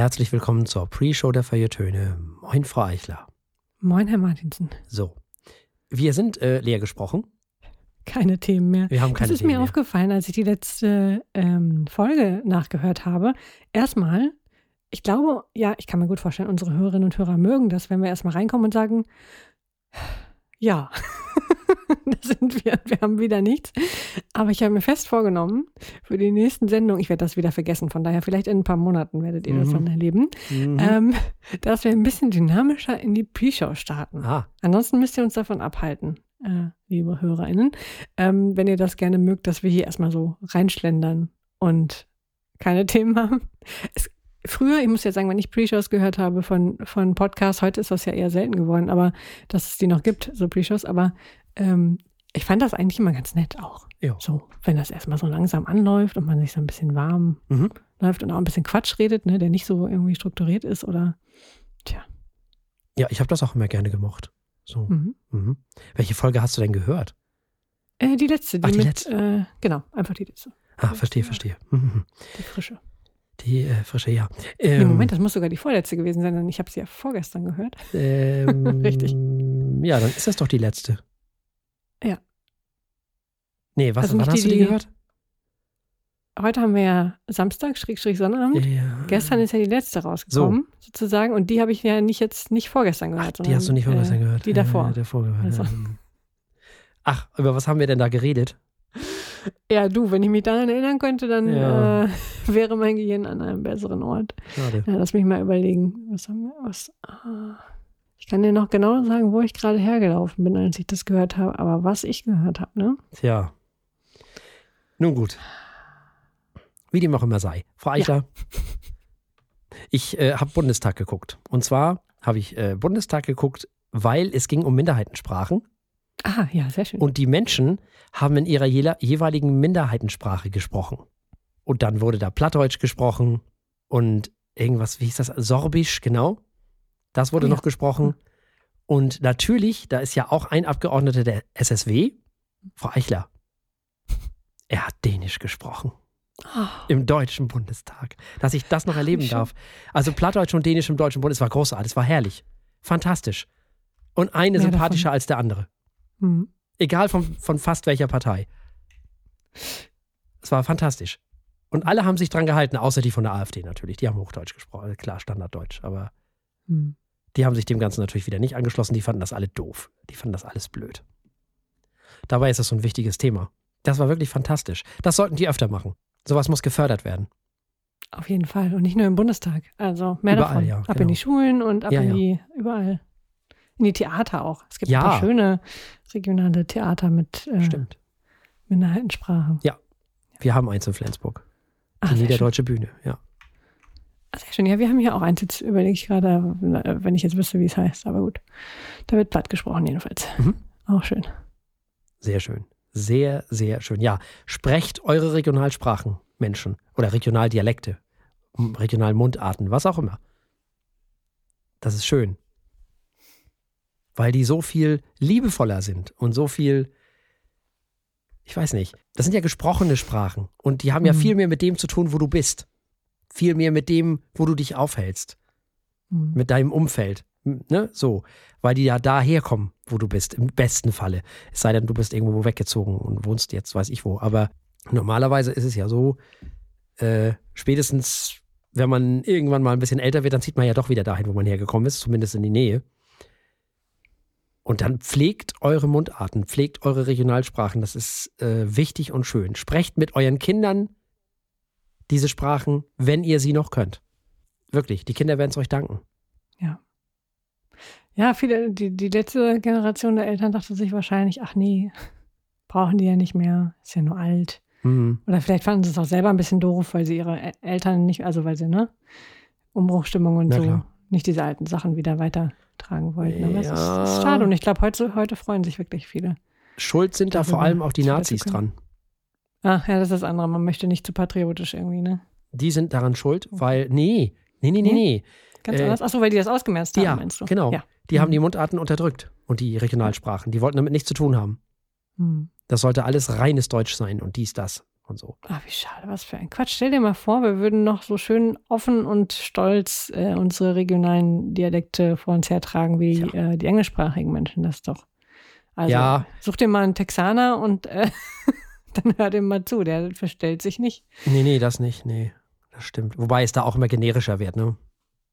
Herzlich willkommen zur Pre-Show der Feiertöne. Moin, Frau Eichler. Moin, Herr Martinsen. So, wir sind äh, leer gesprochen. Keine Themen mehr. Wir haben keine das ist Themen mir mehr. aufgefallen, als ich die letzte ähm, Folge nachgehört habe. Erstmal, ich glaube, ja, ich kann mir gut vorstellen, unsere Hörerinnen und Hörer mögen das, wenn wir erstmal reinkommen und sagen, ja, da sind wir, wir haben wieder nichts. Aber ich habe mir fest vorgenommen, für die nächsten Sendungen, ich werde das wieder vergessen, von daher vielleicht in ein paar Monaten werdet ihr das Mhm. dann erleben, Mhm. ähm, dass wir ein bisschen dynamischer in die Pre-Show starten. ah, Ansonsten müsst ihr uns davon abhalten, äh, liebe HörerInnen, ähm, wenn ihr das gerne mögt, dass wir hier erstmal so reinschlendern und keine Themen haben. Es, früher, ich muss jetzt sagen, wenn ich Pre-Shows gehört habe von, von Podcasts, heute ist das ja eher selten geworden, aber dass es die noch gibt, so Pre-Shows, aber ähm, ich fand das eigentlich immer ganz nett auch. Ja. So, wenn das erstmal so langsam anläuft und man sich so ein bisschen warm Mhm. läuft und auch ein bisschen Quatsch redet, ne, der nicht so irgendwie strukturiert ist oder, tja. ja, ich habe das auch immer gerne gemocht. So. Mhm. Mhm. Welche Folge hast du denn gehört? Äh, die letzte, die, Ach, die mit, letzte. Äh, genau, einfach die letzte, Ah, verstehe, verstehe. Mhm. die frische. Die äh, frische, ja. Nee, Ähm, Moment, das muss sogar die vorletzte gewesen sein, denn ich habe sie ja vorgestern gehört. Ähm, Richtig. Ja, dann ist das doch die letzte. Ja. Nee, was, Also wann nicht hast die, du die die- gehört? Heute haben wir ja Samstag, Schrägstrich Sonnabend. Ja. Gestern ist ja die letzte rausgekommen, sozusagen. Und die habe ich ja nicht jetzt nicht vorgestern Ach, gehört. die hast du nicht vorgestern gehört. Die davor. Äh, davor gehört. Also. ähm. Ach, über was haben wir denn da geredet? Ja, du, wenn ich mich daran erinnern könnte, dann Ja. äh, wäre mein Gehirn an einem besseren Ort. Schade. Ja, lass mich mal überlegen. Was haben wir? Was? ah. Ich kann dir noch genau sagen, wo ich gerade hergelaufen bin, als ich das gehört habe. Aber was ich gehört habe, ne? Tja. Nun gut. Wie dem auch immer sei. Frau Eichler, ich äh, habe Bundestag geguckt. Und zwar habe ich äh, Bundestag geguckt, weil es ging um Minderheitensprachen. Ah, ja, sehr schön. Und die Menschen haben in ihrer jeweiligen Minderheitensprache gesprochen. Und dann wurde da Plattdeutsch gesprochen und irgendwas, wie hieß das? Sorbisch, genau. Das wurde Oh ja. noch gesprochen. Und natürlich, da ist ja auch ein Abgeordneter der SSW, Frau Eichler. Er hat Dänisch gesprochen Ah, im Deutschen Bundestag. Dass ich das noch erleben schön. darf. Also Plattdeutsch und Dänisch im Deutschen Bundestag, es war großartig, es war herrlich. Fantastisch. Und eine Mehr sympathischer als der andere. hm. Egal von, von fast welcher Partei. Es war fantastisch. Und alle haben sich dran gehalten, außer die von der AfD natürlich. Die haben Hochdeutsch gesprochen, klar, Standarddeutsch. Aber Hm. die haben sich dem Ganzen natürlich wieder nicht angeschlossen. Die fanden das alle doof. Die fanden das alles blöd. Dabei ist das so ein wichtiges Thema. Das war wirklich fantastisch. Das sollten die öfter machen. Sowas muss gefördert werden. Auf jeden Fall. Und nicht nur im Bundestag. Also mehr Überall, davon. ja, ab genau. in die Schulen und ab Ja, in ja. die, überall. In die Theater auch. Es gibt Ja. ein paar schöne regionale Theater mit äh, Stimmt. Minderheitensprachen. Wir haben eins in Flensburg. Ah, Die schön. Niederdeutsche Bühne, ja. Ah, sehr schön. Ja, wir haben hier auch eins. Jetzt überlege ich gerade, wenn ich jetzt wüsste, wie es heißt. Aber gut. Da wird platt gesprochen, jedenfalls. Mhm. Auch schön. Sehr schön. Sehr, sehr schön. Ja, sprecht eure Regionalsprachen, Menschen. Oder Regionaldialekte, Regionalmundarten, was auch immer. Das ist schön. Weil die so viel liebevoller sind und so viel, ich weiß nicht, das sind ja gesprochene Sprachen. Und die haben ja Mhm. viel mehr mit dem zu tun, wo du bist. Viel mehr mit dem, wo du dich aufhältst. Hm. mit deinem Umfeld. M- Ne? So. Weil die ja daher kommen, wo du bist, im besten Falle. Es sei denn, du bist irgendwo weggezogen und wohnst jetzt, weiß ich wo. Aber normalerweise ist es ja so, äh, spätestens, wenn man irgendwann mal ein bisschen älter wird, dann zieht man ja doch wieder dahin, wo man hergekommen ist, zumindest in die Nähe. Und dann pflegt eure Mundarten, pflegt eure Regionalsprachen. Das ist äh, wichtig und schön. Sprecht mit euren Kindern diese Sprachen, wenn ihr sie noch könnt. Wirklich, die Kinder werden es euch danken. Ja, viele, die, die letzte Generation der Eltern dachte sich wahrscheinlich, ach nee, brauchen die ja nicht mehr, ist ja nur alt. Mhm. Oder vielleicht fanden sie es auch selber ein bisschen doof, weil sie ihre El- Eltern nicht, also weil sie, ne, Umbruchstimmung und Na so, klar. nicht diese alten Sachen wieder weitertragen wollten. Aber es ist, Ja. ist schade und ich glaube, heute, heute freuen sich wirklich viele. Schuld sind da vor allem auch die Nazis dran. Ach ja, das ist das andere. Man möchte nicht zu patriotisch irgendwie, ne? Die sind daran schuld, weil, nee, nee, nee, nee, Nee? Ganz Äh, anders. Achso, weil die das ausgemerzt haben, Ja, meinst du? genau. Ja. Die haben Mhm. die Mundarten unterdrückt und die Regionalsprachen. Die wollten damit nichts zu tun haben. Hm. Das sollte alles reines Deutsch sein und dies, das. und so. Ach, wie schade, was für ein Quatsch. Stell dir mal vor, wir würden noch so schön offen und stolz äh, unsere regionalen Dialekte vor uns hertragen wie Ja. äh, die englischsprachigen Menschen. Das doch. Also, Ja. such dir mal einen Texaner und äh, dann hör dem mal zu. Der verstellt sich nicht. Nee, nee, das nicht. Nee, das stimmt. Wobei es da auch immer generischer wird, ne?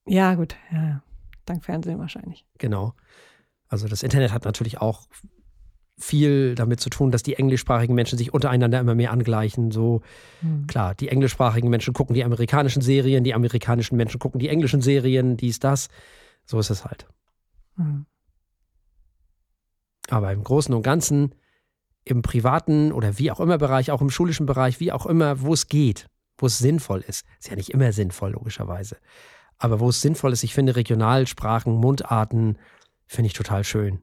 Ja, gut. Ja. Dank Fernsehen wahrscheinlich. Genau. Also das Internet hat natürlich auch viel damit zu tun, dass die englischsprachigen Menschen sich untereinander immer mehr angleichen. So, Hm. klar, die englischsprachigen Menschen gucken die amerikanischen Serien, die amerikanischen Menschen gucken die englischen Serien, dies, das. So ist es halt. Hm. Aber im Großen und Ganzen, im privaten oder wie auch immer Bereich, auch im schulischen Bereich, wie auch immer, wo es geht, wo es sinnvoll ist. Ist ja nicht immer sinnvoll, logischerweise. Aber wo es sinnvoll ist, ich finde Regionalsprachen, Mundarten, finde ich total schön.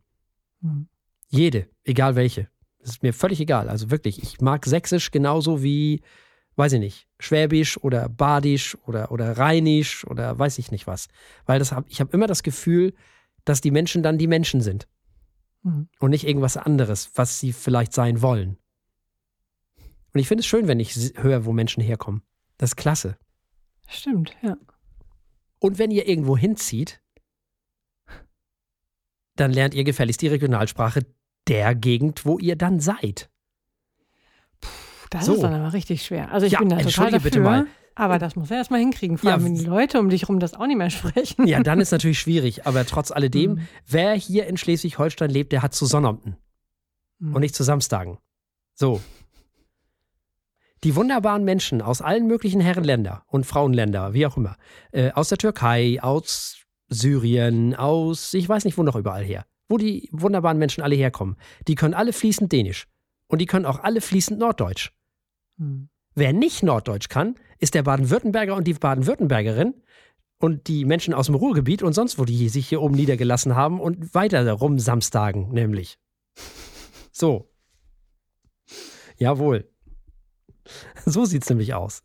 Hm. Jede, egal welche. Das ist mir völlig egal. Also wirklich, ich mag Sächsisch genauso wie, weiß ich nicht, Schwäbisch oder Badisch oder, oder Rheinisch oder weiß ich nicht was. Weil das hab, ich habe immer das Gefühl, dass die Menschen dann die Menschen sind Hm. und nicht irgendwas anderes, was sie vielleicht sein wollen. Und ich finde es schön, wenn ich höre, wo Menschen herkommen. Das ist klasse. Stimmt, ja. Und wenn ihr irgendwo hinzieht, dann lernt ihr gefälligst die Regionalsprache der Gegend, wo ihr dann seid. Puh, Das So. ist dann aber richtig schwer. Also ich Ja, bin da total dafür, bitte mal. aber das muss er erstmal hinkriegen. Vor Ja, allem, wenn die Leute um dich rum das auch nicht mehr sprechen. Ja, dann ist natürlich schwierig. Aber trotz alledem, Hm. wer hier in Schleswig-Holstein lebt, der hat zu Sonnabenden Hm. und nicht zu Samstagen. So. Die wunderbaren Menschen aus allen möglichen Herrenländer und Frauenländer, wie auch immer, äh, aus der Türkei, aus Syrien, aus, ich weiß nicht wo noch überall her, wo die wunderbaren Menschen alle herkommen, die können alle fließend Dänisch und die können auch alle fließend Norddeutsch. Hm. Wer nicht Norddeutsch kann, ist der Baden-Württemberger und die Baden-Württembergerin und die Menschen aus dem Ruhrgebiet und sonst wo, die sich hier oben niedergelassen haben und weiter rum Samstagen, nämlich. So. Jawohl. So sieht's nämlich aus.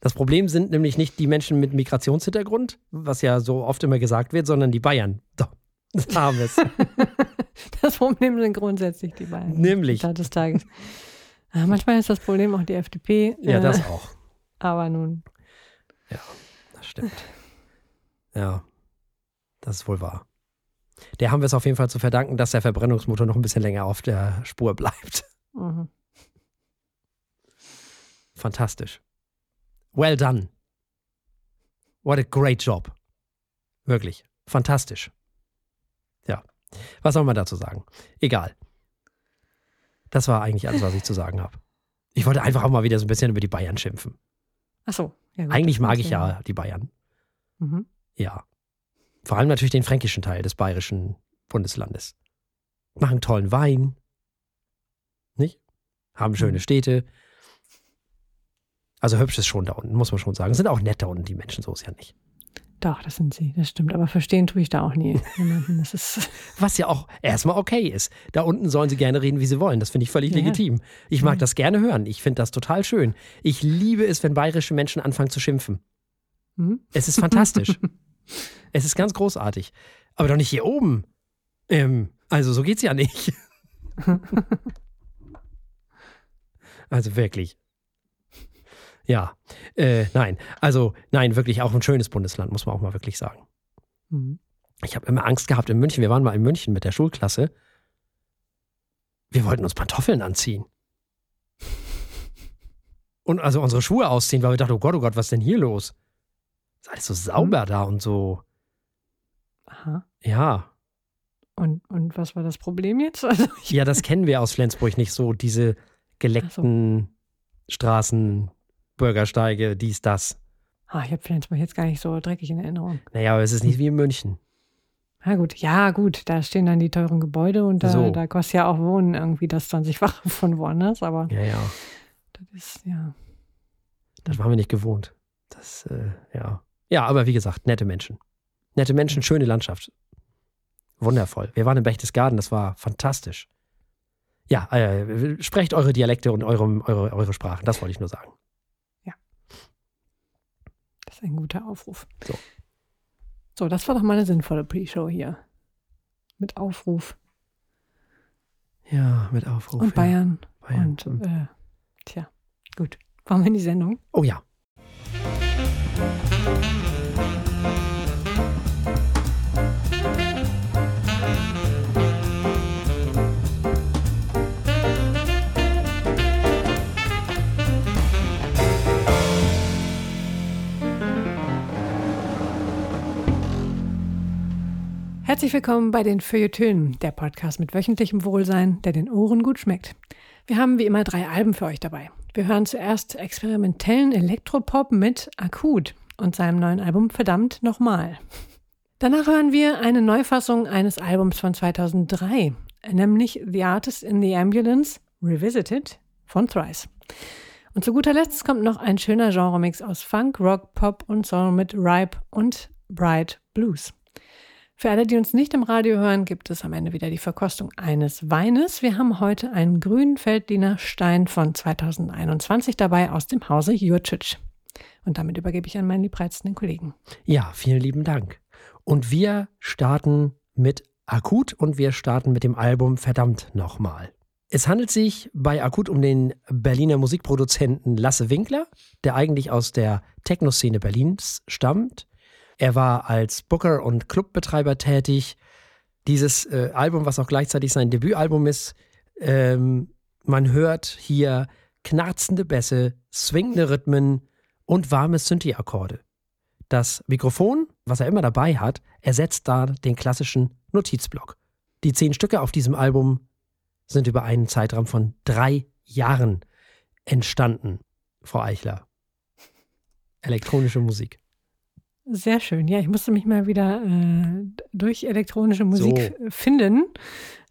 Das Problem sind nämlich nicht die Menschen mit Migrationshintergrund, was ja so oft immer gesagt wird, sondern die Bayern. So, da haben wir es. Das Problem sind grundsätzlich die beiden. Nämlich. Des Tages. Manchmal ist das Problem auch die FDP. Ja, äh, das auch. Aber nun. Das stimmt. Ja, das ist wohl wahr. Der haben wir es auf jeden Fall zu verdanken, dass der Verbrennungsmotor noch ein bisschen länger auf der Spur bleibt. Mhm. Fantastisch. Well done. What a great job. Wirklich. Fantastisch. Ja. Was soll man dazu sagen? Egal. Das war eigentlich alles, was ich zu sagen habe. Ich wollte einfach auch mal wieder so ein bisschen über die Bayern schimpfen. Ach so. Ja, gut, Eigentlich mag ich ja die Bayern. Mhm. Ja. Vor allem natürlich den fränkischen Teil des bayerischen Bundeslandes. Machen tollen Wein. Nicht? Haben schöne Mhm. Städte. Also hübsch ist schon da unten, muss man schon sagen. Sind auch nett da unten, die Menschen, so ist ja nicht. Doch, das sind sie. Das stimmt. Aber verstehen tue ich da auch nie. Was ja auch erstmal okay ist. Da unten sollen sie gerne reden, wie sie wollen. Das finde ich völlig Ja, ja. legitim. Ich mag Ja. das gerne hören. Ich finde das total schön. Ich liebe es, wenn bayerische Menschen anfangen zu schimpfen. Hm? Es ist fantastisch. es ist ganz großartig. Aber doch nicht hier oben. Ähm, also so geht's ja nicht. also wirklich. Ja, äh, nein. Also nein, wirklich auch ein schönes Bundesland, muss man auch mal wirklich sagen. Hm. Ich habe immer Angst gehabt in München. Wir waren mal in München mit der Schulklasse. Wir wollten uns Pantoffeln anziehen. Und also unsere Schuhe ausziehen, weil wir dachten, oh Gott, oh Gott, was ist denn hier los? Ist alles so sauber da und so. Aha. Ja. Und, und was war das Problem jetzt? Also, Ja, das kennen wir aus Flensburg nicht so, diese geleckten Straßen, Bürgersteige, dies, das. ah, ich habe Flensburg jetzt gar nicht so dreckig in Erinnerung. Naja, aber es ist nicht wie in München. Na gut, ja, gut, da stehen dann die teuren Gebäude und da, So. da kostet ja auch Wohnen irgendwie das 20-fache von woanders, aber Ja, ja. das ist, ja. Das waren wir nicht gewohnt. Das, äh, ja. Ja, aber wie gesagt, nette Menschen. Nette Menschen, schöne Landschaft. Wundervoll. Wir waren in Berchtesgaden, das war fantastisch. Ja, äh, sprecht eure Dialekte und eure, eure, eure Sprachen, das wollte ich nur sagen. Ist ein guter Aufruf. So. So, das war doch mal eine sinnvolle Pre-Show hier. Mit Aufruf Ja, mit Aufruf. und Bayern, Ja, Bayern. und äh, Gut. Wollen wir in die Sendung? Oh ja. Herzlich willkommen bei den Feuilletönen, der Podcast mit wöchentlichem Wohlsein, der den Ohren gut schmeckt. Wir haben wie immer drei Alben für euch dabei. Wir hören zuerst experimentellen Elektropop mit Akut und seinem neuen Album Verdammt nochmal. Danach hören wir eine Neufassung eines Albums von 2003, nämlich The Artist in the Ambulance Revisited von Thrice. Und zu guter Letzt kommt noch ein schöner Genremix aus Funk, Rock, Pop und Soul mit Ripe und Bright Blues. Für alle, die uns nicht im Radio hören, gibt es am Ende wieder die Verkostung eines Weines. Wir haben heute einen grünen Feldliner Stein von 2021 dabei aus dem Hause Jurcic. Und damit übergebe ich an meinen liebreizenden Kollegen. Ja, vielen lieben Dank. Und wir starten mit Akut und wir starten mit dem Album Verdammt nochmal. Es handelt sich bei Akut um den Berliner Musikproduzenten Lasse Winkler, der eigentlich aus der Techno-Szene Berlins stammt er war als Booker und Clubbetreiber tätig. Dieses äh, Album, was auch gleichzeitig sein Debütalbum ist, ähm, man hört hier knarzende Bässe, swingende Rhythmen und warme Synthi-Akkorde. Das Mikrofon, was er immer dabei hat, ersetzt da den klassischen Notizblock. Die zehn Stücke auf diesem Album sind über einen Zeitraum von drei Jahren entstanden, Frau Eichler. Elektronische Musik. Sehr schön. Ja, ich musste mich mal wieder äh, durch elektronische Musik so. finden.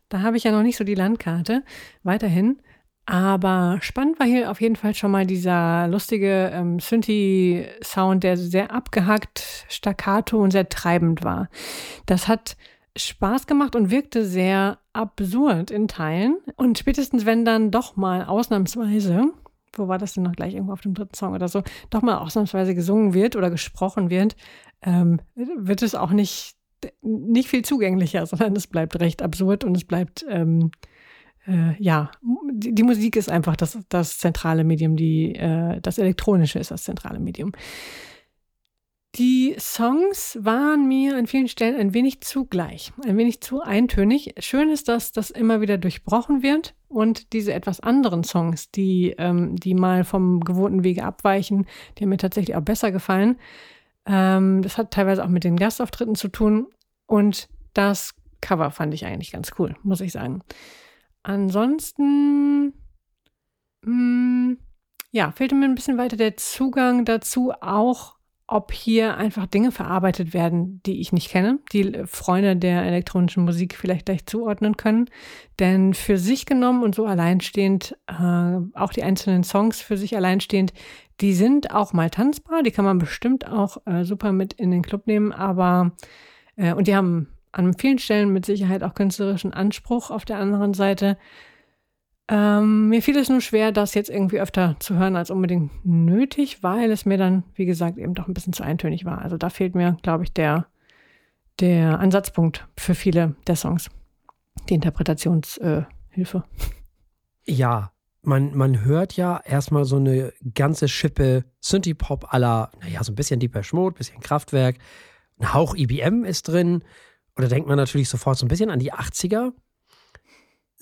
Da habe ich ja noch nicht so die Landkarte. Weiterhin. Aber spannend war hier auf jeden Fall schon mal dieser lustige ähm, Synthi-Sound, der sehr abgehackt, staccato und sehr treibend war. Das hat Spaß gemacht und wirkte sehr absurd in Teilen. Und spätestens, wenn dann doch mal ausnahmsweise wo war das denn noch gleich irgendwo auf dem dritten Song oder so, doch mal ausnahmsweise gesungen wird oder gesprochen wird, ähm, wird es auch nicht, nicht viel zugänglicher, sondern es bleibt recht absurd und es bleibt, ähm, äh, ja, die, die, Musik ist einfach das, das zentrale Medium, die, äh, das Elektronische ist das zentrale Medium. Die Songs waren mir an vielen Stellen ein wenig zu gleich, ein wenig zu eintönig. Schön ist, dass das immer wieder durchbrochen wird und diese etwas anderen Songs, die, ähm, die mal vom gewohnten Wege abweichen, die haben mir tatsächlich auch besser gefallen. Ähm, das hat teilweise auch mit den Gastauftritten zu tun und das Cover fand ich eigentlich ganz cool, muss ich sagen. Ansonsten, mh, mm, ja, fehlte mir ein bisschen weiter der Zugang dazu, auch ob hier einfach Dinge verarbeitet werden, die ich nicht kenne, die Freunde der elektronischen Musik vielleicht gleich zuordnen können. Denn für sich genommen und so alleinstehend, äh, auch die einzelnen Songs für sich alleinstehend, die sind auch mal tanzbar, die kann man bestimmt auch äh, super mit in den Club nehmen, aber äh, und die haben an vielen Stellen mit Sicherheit auch künstlerischen Anspruch auf der anderen Seite. Ähm, mir fiel es nur schwer, das jetzt irgendwie öfter zu hören als unbedingt nötig, weil es mir dann, wie gesagt, eben doch ein bisschen zu eintönig war. Also da fehlt mir, glaube ich, der, der Ansatzpunkt für viele der Songs. Die Interpretationshilfe. Äh, ja, man, man hört ja erstmal so eine ganze Schippe Synthie-Pop aller, naja, so ein bisschen Deeper Mode, bisschen Kraftwerk, ein Hauch IBM ist drin. Oder denkt man natürlich sofort so ein bisschen an die 80er.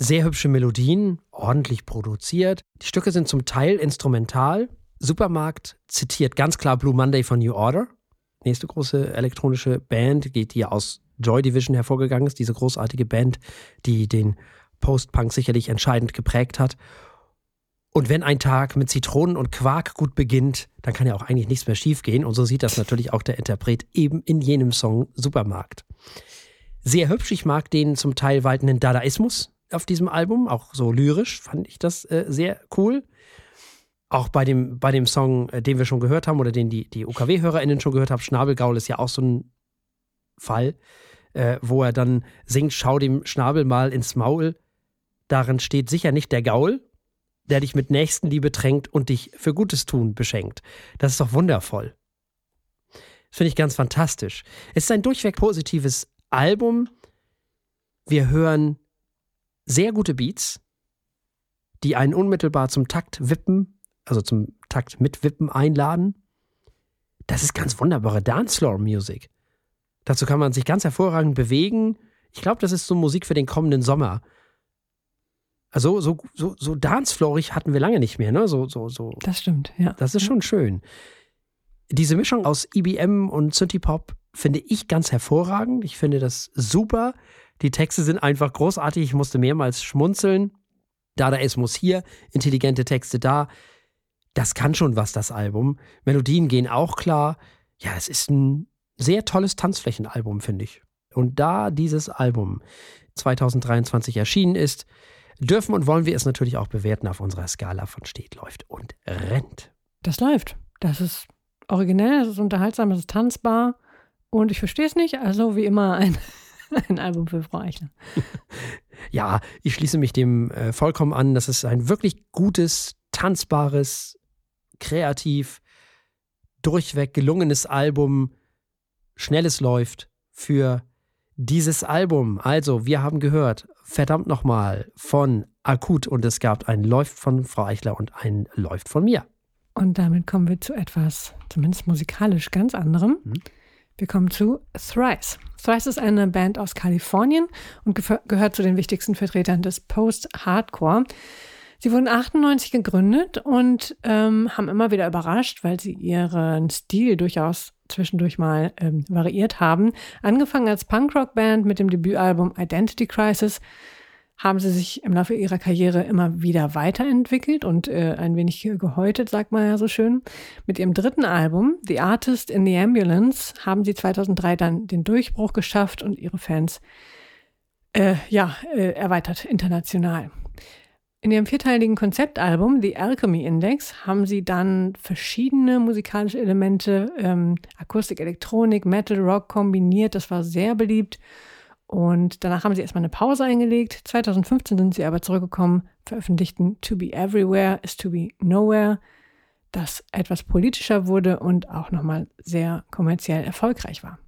Sehr hübsche Melodien, ordentlich produziert. Die Stücke sind zum Teil instrumental. Supermarkt zitiert ganz klar Blue Monday von New Order. Nächste große elektronische Band, die, die aus Joy Division hervorgegangen ist. Diese großartige Band, die den Post-Punk sicherlich entscheidend geprägt hat. Und wenn ein Tag mit Zitronen und Quark gut beginnt, dann kann ja auch eigentlich nichts mehr schiefgehen. Und so sieht das natürlich auch der Interpret eben in jenem Song Supermarkt. Sehr hübsch, ich mag den zum Teil waltenden Dadaismus, auf diesem Album, auch so lyrisch fand ich das äh, sehr cool. Auch bei dem, bei dem Song, äh, den wir schon gehört haben oder den die, die OKW-HörerInnen schon gehört haben, Schnabelgaul ist ja auch so ein Fall, äh, wo er dann singt, schau dem Schnabel mal ins Maul. Darin steht sicher nicht der Gaul, der dich mit Nächstenliebe tränkt und dich für Gutes tun beschenkt. Das ist doch wundervoll. Das finde ich ganz fantastisch. Es ist ein durchweg positives Album. Wir hören sehr gute Beats, die einen unmittelbar zum Takt wippen. also zum Takt mitwippen einladen. Das ist ganz wunderbare Dancefloor-Musik. Dazu kann man sich ganz hervorragend bewegen. Ich glaube, das ist so Musik für den kommenden Sommer. Also so, so, so dancefloorig hatten wir lange nicht mehr, ne? So, so, so. Das stimmt, ja. Das ist schon schön. Diese Mischung aus EBM und Synthie-Pop finde ich ganz hervorragend. Ich finde das super. Die Texte sind einfach großartig. Ich musste mehrmals schmunzeln. Dadaismus hier, intelligente Texte da. Das kann schon was, das Album. Melodien gehen auch klar. Ja, es ist ein sehr tolles Tanzflächenalbum, finde ich. Und da dieses Album 2023 erschienen ist, dürfen und wollen wir es natürlich auch bewerten auf unserer Skala von steht, läuft und rennt. Das läuft. Das ist originell, das ist unterhaltsam, das ist tanzbar. Und ich verstehe es nicht, also wie immer ein, ein Album für Frau Eichler. ja, ich schließe mich dem äh, vollkommen an. Das ist ein wirklich gutes, tanzbares, kreativ, durchweg gelungenes Album. Schnelles läuft für dieses Album. Also, wir haben gehört, verdammt nochmal, von Akut und es gab ein Läuft von Frau Eichler und ein Läuft von mir. Und damit kommen wir zu etwas, zumindest musikalisch ganz anderem. Mhm. Wir kommen zu Thrice. Thrice ist eine Band aus Kalifornien und gehört zu den wichtigsten Vertretern des Post-Hardcore. Sie wurden 98 gegründet und ähm, haben immer wieder überrascht, weil sie ihren Stil durchaus zwischendurch mal ähm, variiert haben. Angefangen als Punkrock-Band mit dem Debütalbum Identity Crisis haben sie sich im Laufe ihrer Karriere immer wieder weiterentwickelt und äh, ein wenig gehäutet, sagt man ja so schön. Mit ihrem dritten Album, The Artist in the Ambulance, haben sie 2003 dann den Durchbruch geschafft und ihre Fans äh, ja, äh, erweitert international. In ihrem vierteiligen Konzeptalbum The Alchemy Index haben sie dann verschiedene musikalische Elemente, ähm, Akustik, Elektronik, Metal, Rock kombiniert. Das war sehr beliebt. Und danach haben sie erstmal eine Pause eingelegt. 2015 sind sie aber zurückgekommen, veröffentlichten To Be Everywhere is To Be Nowhere, das etwas politischer wurde und auch nochmal sehr kommerziell erfolgreich war.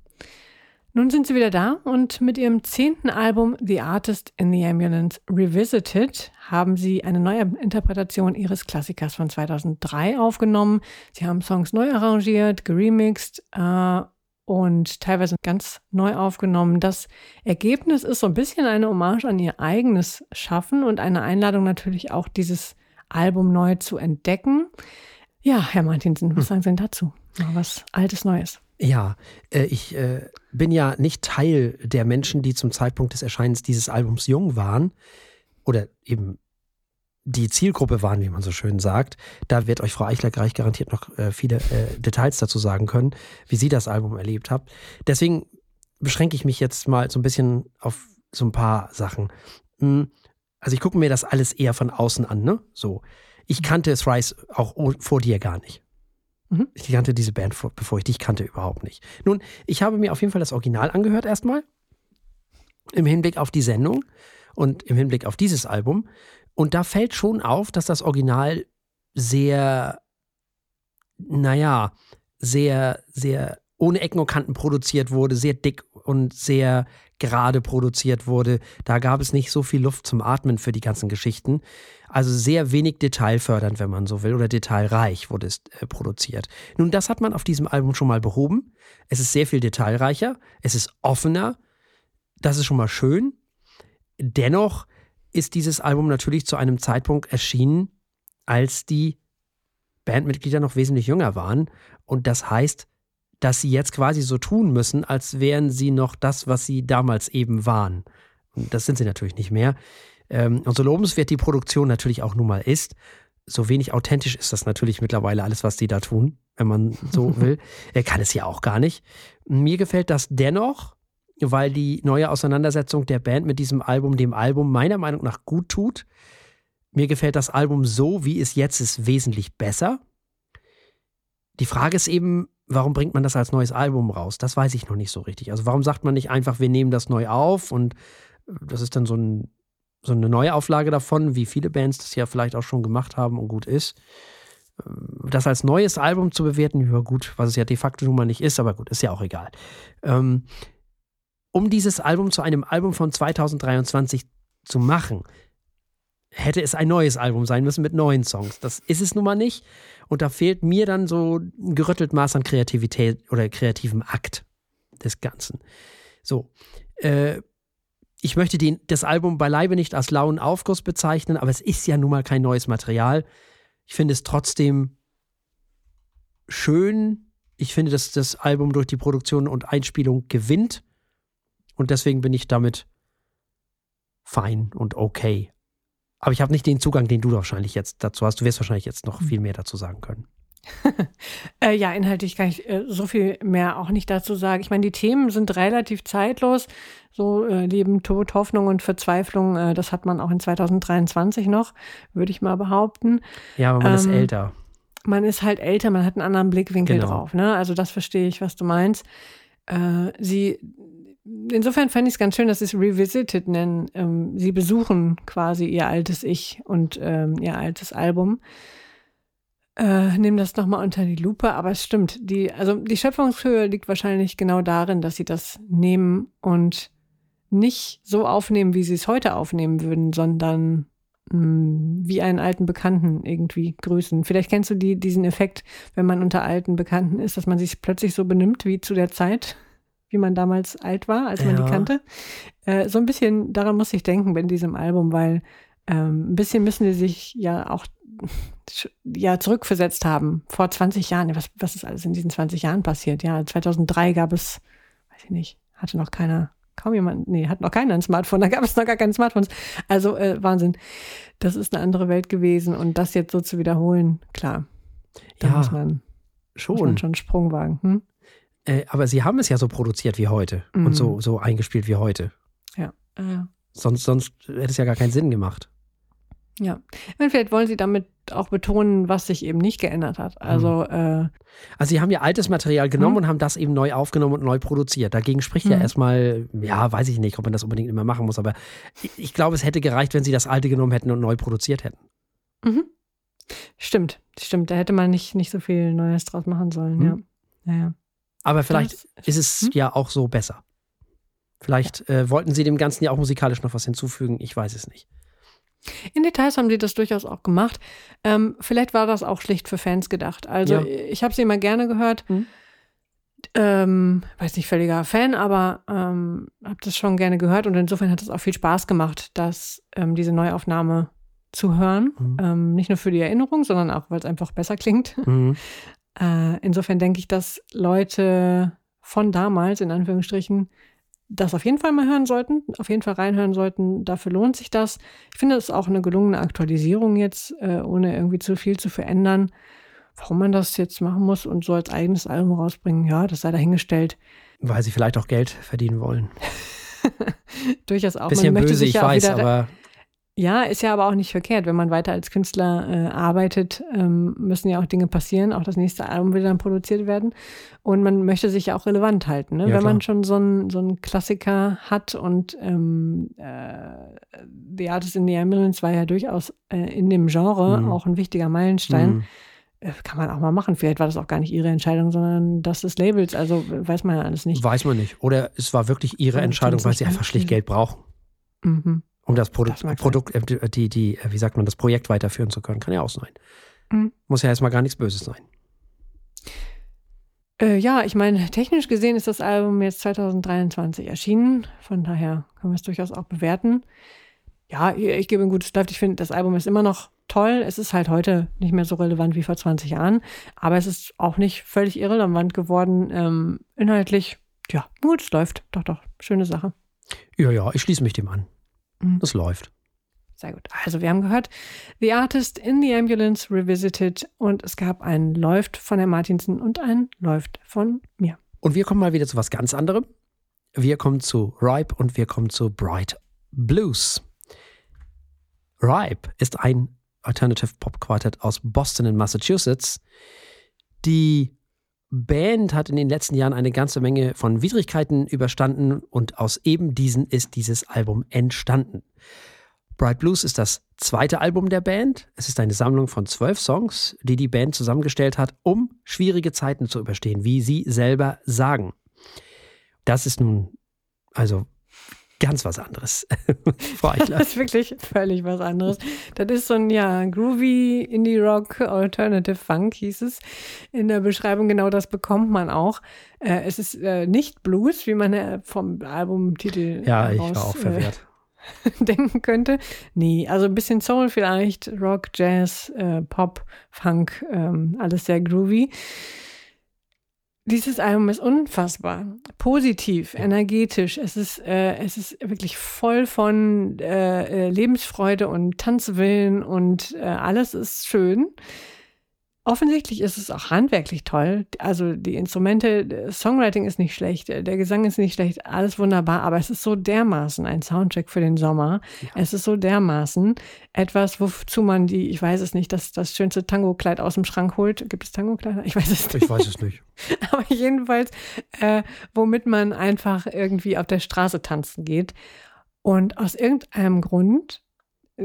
Nun sind sie wieder da und mit ihrem zehnten Album The Artist in the Ambulance Revisited haben sie eine neue Interpretation ihres Klassikers von 2003 aufgenommen. Sie haben Songs neu arrangiert, geremixed äh, und teilweise ganz neu aufgenommen. Das Ergebnis ist so ein bisschen eine Hommage an ihr eigenes Schaffen und eine Einladung natürlich auch dieses Album neu zu entdecken. Ja, Herr Martinsen, was hm. sagen Sie denn dazu? Noch was Altes, Neues. Ja, äh, ich äh, bin ja nicht Teil der Menschen, die zum Zeitpunkt des Erscheinens dieses Albums jung waren oder eben die Zielgruppe waren, wie man so schön sagt. Da wird euch Frau Eichler gleich garantiert noch äh, viele äh, Details dazu sagen können, wie sie das Album erlebt hat. Deswegen beschränke ich mich jetzt mal so ein bisschen auf so ein paar Sachen. Hm, also ich gucke mir das alles eher von außen an, ne? So. Ich kannte Thrice auch vor dir gar nicht. Mhm. Ich kannte diese Band, bevor ich dich kannte, überhaupt nicht. Nun, ich habe mir auf jeden Fall das Original angehört erstmal. Im Hinblick auf die Sendung und im Hinblick auf dieses Album. Und da fällt schon auf, dass das Original sehr, naja, sehr, sehr ohne Ecken und Kanten produziert wurde, sehr dick und sehr gerade produziert wurde. Da gab es nicht so viel Luft zum Atmen für die ganzen Geschichten. Also sehr wenig detailfördernd, wenn man so will, oder detailreich wurde es äh, produziert. Nun, das hat man auf diesem Album schon mal behoben. Es ist sehr viel detailreicher, es ist offener. Das ist schon mal schön. Dennoch ist dieses Album natürlich zu einem Zeitpunkt erschienen, als die Bandmitglieder noch wesentlich jünger waren. Und das heißt, dass sie jetzt quasi so tun müssen, als wären sie noch das, was sie damals eben waren. Und das sind sie natürlich nicht mehr. Ähm, und so lobenswert die Produktion natürlich auch nun mal ist, so wenig authentisch ist das natürlich mittlerweile alles, was die da tun, wenn man so will. Er kann es ja auch gar nicht. Mir gefällt das dennoch, weil die neue Auseinandersetzung der Band mit diesem Album dem Album meiner Meinung nach gut tut. Mir gefällt das Album so, wie es jetzt ist, wesentlich besser. Die Frage ist eben, warum bringt man das als neues Album raus? Das weiß ich noch nicht so richtig. Also warum sagt man nicht einfach, wir nehmen das neu auf und äh, das ist dann so, ein, so eine Neuauflage davon, wie viele Bands das ja vielleicht auch schon gemacht haben und gut ist. Äh, das als neues Album zu bewerten, ja gut, was es ja de facto nun mal nicht ist, aber gut, ist ja auch egal. Ähm, um dieses Album zu einem Album von 2023 zu machen, hätte es ein neues Album sein müssen mit neuen Songs. Das ist es nun mal nicht. Und da fehlt mir dann so ein gerüttelt Maß an Kreativität oder kreativem Akt des Ganzen. So. Äh, ich möchte den, das Album beileibe nicht als lauen Aufguss bezeichnen, aber es ist ja nun mal kein neues Material. Ich finde es trotzdem schön. Ich finde, dass das Album durch die Produktion und Einspielung gewinnt. Und deswegen bin ich damit fein und okay. Aber ich habe nicht den Zugang, den du wahrscheinlich jetzt dazu hast. Du wirst wahrscheinlich jetzt noch viel mehr dazu sagen können. äh, ja, inhaltlich kann ich äh, so viel mehr auch nicht dazu sagen. Ich meine, die Themen sind relativ zeitlos. So äh, Leben, Tod, Hoffnung und Verzweiflung, äh, das hat man auch in 2023 noch, würde ich mal behaupten. Ja, aber man ähm, ist älter. Man ist halt älter, man hat einen anderen Blickwinkel genau. drauf. Ne? Also das verstehe ich, was du meinst. Äh, sie insofern fände ich es ganz schön, dass sie es Revisited nennen. Ähm, sie besuchen quasi ihr altes Ich und ähm, ihr altes Album. Äh, nehmen das nochmal unter die Lupe, aber es stimmt. Die, also die Schöpfungshöhe liegt wahrscheinlich genau darin, dass sie das nehmen und nicht so aufnehmen, wie sie es heute aufnehmen würden, sondern mh, hm, wie einen alten Bekannten irgendwie grüßen. Vielleicht kennst du die, diesen Effekt, wenn man unter alten Bekannten ist, dass man sich plötzlich so benimmt wie zu der Zeit wie man damals alt war, als man ja. die kannte. Äh, so ein bisschen daran muss ich denken bei diesem Album, weil ähm, ein bisschen müssen die sich ja auch ja zurückversetzt haben vor 20 Jahren. Was, was ist alles in diesen 20 Jahren passiert? Ja, 2003 gab es, weiß ich nicht, hatte noch keiner, kaum jemand, nee, hat noch keiner ein Smartphone, da gab es noch gar keine Smartphones. Also äh, Wahnsinn. Das ist eine andere Welt gewesen und das jetzt so zu wiederholen, klar. Da ja, muss man schon. Muss man schon Sprung wagen. Hm? Äh, aber sie haben es ja so produziert wie heute mhm. und so, so eingespielt wie heute. Ja. Äh. Sonst, sonst hätte es ja gar keinen Sinn gemacht. Ja. Und vielleicht wollen sie damit auch betonen, was sich eben nicht geändert hat. Also, mhm. äh, also sie haben ja altes Material genommen mhm. und haben das eben neu aufgenommen und neu produziert. Dagegen spricht mhm. ja erstmal, ja, weiß ich nicht, ob man das unbedingt immer machen muss, aber ich, ich glaube, es hätte gereicht, wenn sie das alte genommen hätten und neu produziert hätten. Mhm. Stimmt, stimmt. Da hätte man nicht, nicht so viel Neues draus machen sollen, mhm. ja. Ja, ja. Aber vielleicht das, ist es hm? ja auch so besser. Vielleicht ja. äh, wollten sie dem Ganzen ja auch musikalisch noch was hinzufügen. Ich weiß es nicht. In Details haben sie das durchaus auch gemacht. Ähm, vielleicht war das auch schlicht für Fans gedacht. Also ja. ich habe sie immer gerne gehört. Mhm. Ähm, weiß nicht, völliger Fan, aber ähm, habe das schon gerne gehört und insofern hat es auch viel Spaß gemacht, dass ähm, diese Neuaufnahme zu hören. Mhm. Nicht nur für die Erinnerung, sondern auch, weil es einfach besser klingt. Mhm. Äh, insofern denke ich, dass Leute von damals, in Anführungsstrichen, das auf jeden Fall mal hören sollten, auf jeden Fall reinhören sollten. Dafür lohnt sich das. Ich finde, es ist auch eine gelungene Aktualisierung jetzt, äh, ohne irgendwie zu viel zu verändern. Warum man das jetzt machen muss und so als eigenes Album rausbringen, ja, das sei dahingestellt. Weil sie vielleicht auch Geld verdienen wollen. Durchaus auch. Bisschen böse, ich ja weiß, aber ja, ist ja aber auch nicht verkehrt. Wenn man weiter als Künstler äh, arbeitet, ähm, müssen ja auch Dinge passieren. Auch das nächste Album will dann produziert werden. Und man möchte sich ja auch relevant halten. Ne? Ja, Wenn man schon so einen so Klassiker hat und ähm, äh, The Artist in the Ambulance war ja durchaus äh, in dem Genre mhm. auch ein wichtiger Meilenstein. Mhm. Äh, kann man auch mal machen. Vielleicht war das auch gar nicht ihre Entscheidung, sondern das des Labels. Also weiß man ja alles nicht. Weiß man nicht. Oder es war wirklich ihre Entscheidung, weil sie einfach schlicht Geld brauchen. Mhm um das, Produ das Produkt, äh, die, die, äh, wie sagt man, das Projekt weiterführen zu können. Kann ja auch sein. Mhm. Muss ja erstmal gar nichts Böses sein. Äh, ja, ich meine, technisch gesehen ist das Album jetzt 2023 erschienen. Von daher können wir es durchaus auch bewerten. Ja, ich gebe ein gutes Läuft. Ich finde, das Album ist immer noch toll. Es ist halt heute nicht mehr so relevant wie vor 20 Jahren. Aber es ist auch nicht völlig irrelevant geworden. Ähm, inhaltlich, ja, gut, es läuft. Doch, doch, schöne Sache. Ja, ja, ich schließe mich dem an. Mhm. Das läuft. Sehr gut. Also wir haben gehört, The Artist in the Ambulance Revisited und es gab ein Läuft von Herrn Martinsen und ein Läuft von mir. Und wir kommen mal wieder zu was ganz anderem. Wir kommen zu Ripe und wir kommen zu Bright Blues. Ripe ist ein Alternative Pop Quartett aus Boston in Massachusetts. Die Band hat in den letzten Jahren eine ganze Menge von Widrigkeiten überstanden und aus eben diesen ist dieses Album entstanden. Bright Blues ist das zweite Album der Band. Es ist eine Sammlung von zwölf Songs, die die Band zusammengestellt hat, um schwierige Zeiten zu überstehen, wie sie selber sagen. Das ist nun, also ganz was anderes. das ist wirklich völlig was anderes. Das ist so ein, ja, groovy Indie-Rock Alternative Funk hieß es. In der Beschreibung genau das bekommt man auch. Äh, es ist äh, nicht Blues, wie man äh, vom Albumtitel Ja, ich war auch verwehrt. denken könnte. Nee, also ein bisschen Soul vielleicht, Rock, Jazz, äh, Pop, Funk, ähm, alles sehr groovy. Dieses Album ist unfassbar positiv, energetisch. Es ist, äh, es ist wirklich voll von äh, äh Lebensfreude und Tanzwillen und äh, alles ist schön. Offensichtlich ist es auch handwerklich toll. Also die Instrumente, Songwriting ist nicht schlecht, der Gesang ist nicht schlecht, alles wunderbar, aber es ist so dermaßen ein Soundtrack für den Sommer. Ja. Es ist so dermaßen etwas, wozu man die, ich weiß es nicht, das, das schönste Tango-Kleid aus dem Schrank holt. Gibt es Tango-Kleider? Ich weiß es nicht. Ich weiß es nicht. aber jedenfalls, äh, womit man einfach irgendwie auf der Straße tanzen geht. Und aus irgendeinem Grund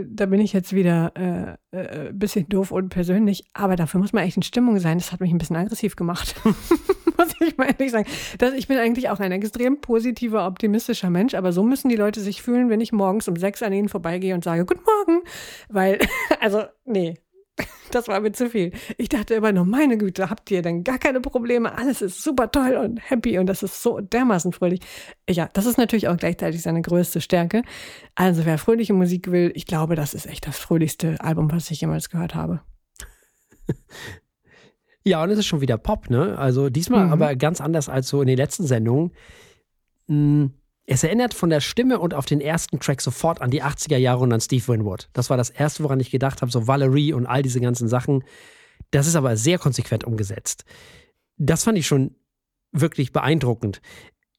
da bin ich jetzt wieder ein äh, äh, bisschen doof und persönlich, aber dafür muss man echt in Stimmung sein. Das hat mich ein bisschen aggressiv gemacht, muss ich mal ehrlich sagen. Das, ich bin eigentlich auch ein extrem positiver, optimistischer Mensch, aber so müssen die Leute sich fühlen, wenn ich morgens um sechs an ihnen vorbeigehe und sage, Guten Morgen. Weil, also, nee, das war mir zu viel. Ich dachte immer nur, meine Güte, habt ihr denn gar keine Probleme? Alles ist super toll und happy und das ist so dermaßen fröhlich. Ja, das ist natürlich auch gleichzeitig seine größte Stärke. Also wer fröhliche Musik will, ich glaube, das ist echt das fröhlichste Album, was ich jemals gehört habe. Ja, und es ist schon wieder Pop, ne? Also diesmal mhm. aber ganz anders als so in den letzten Sendungen. Hm es erinnert von der Stimme und auf den ersten Track sofort an die 80er Jahre und an Steve Winwood. Das war das erste, woran ich gedacht habe, so Valerie und all diese ganzen Sachen. Das ist aber sehr konsequent umgesetzt. Das fand ich schon wirklich beeindruckend.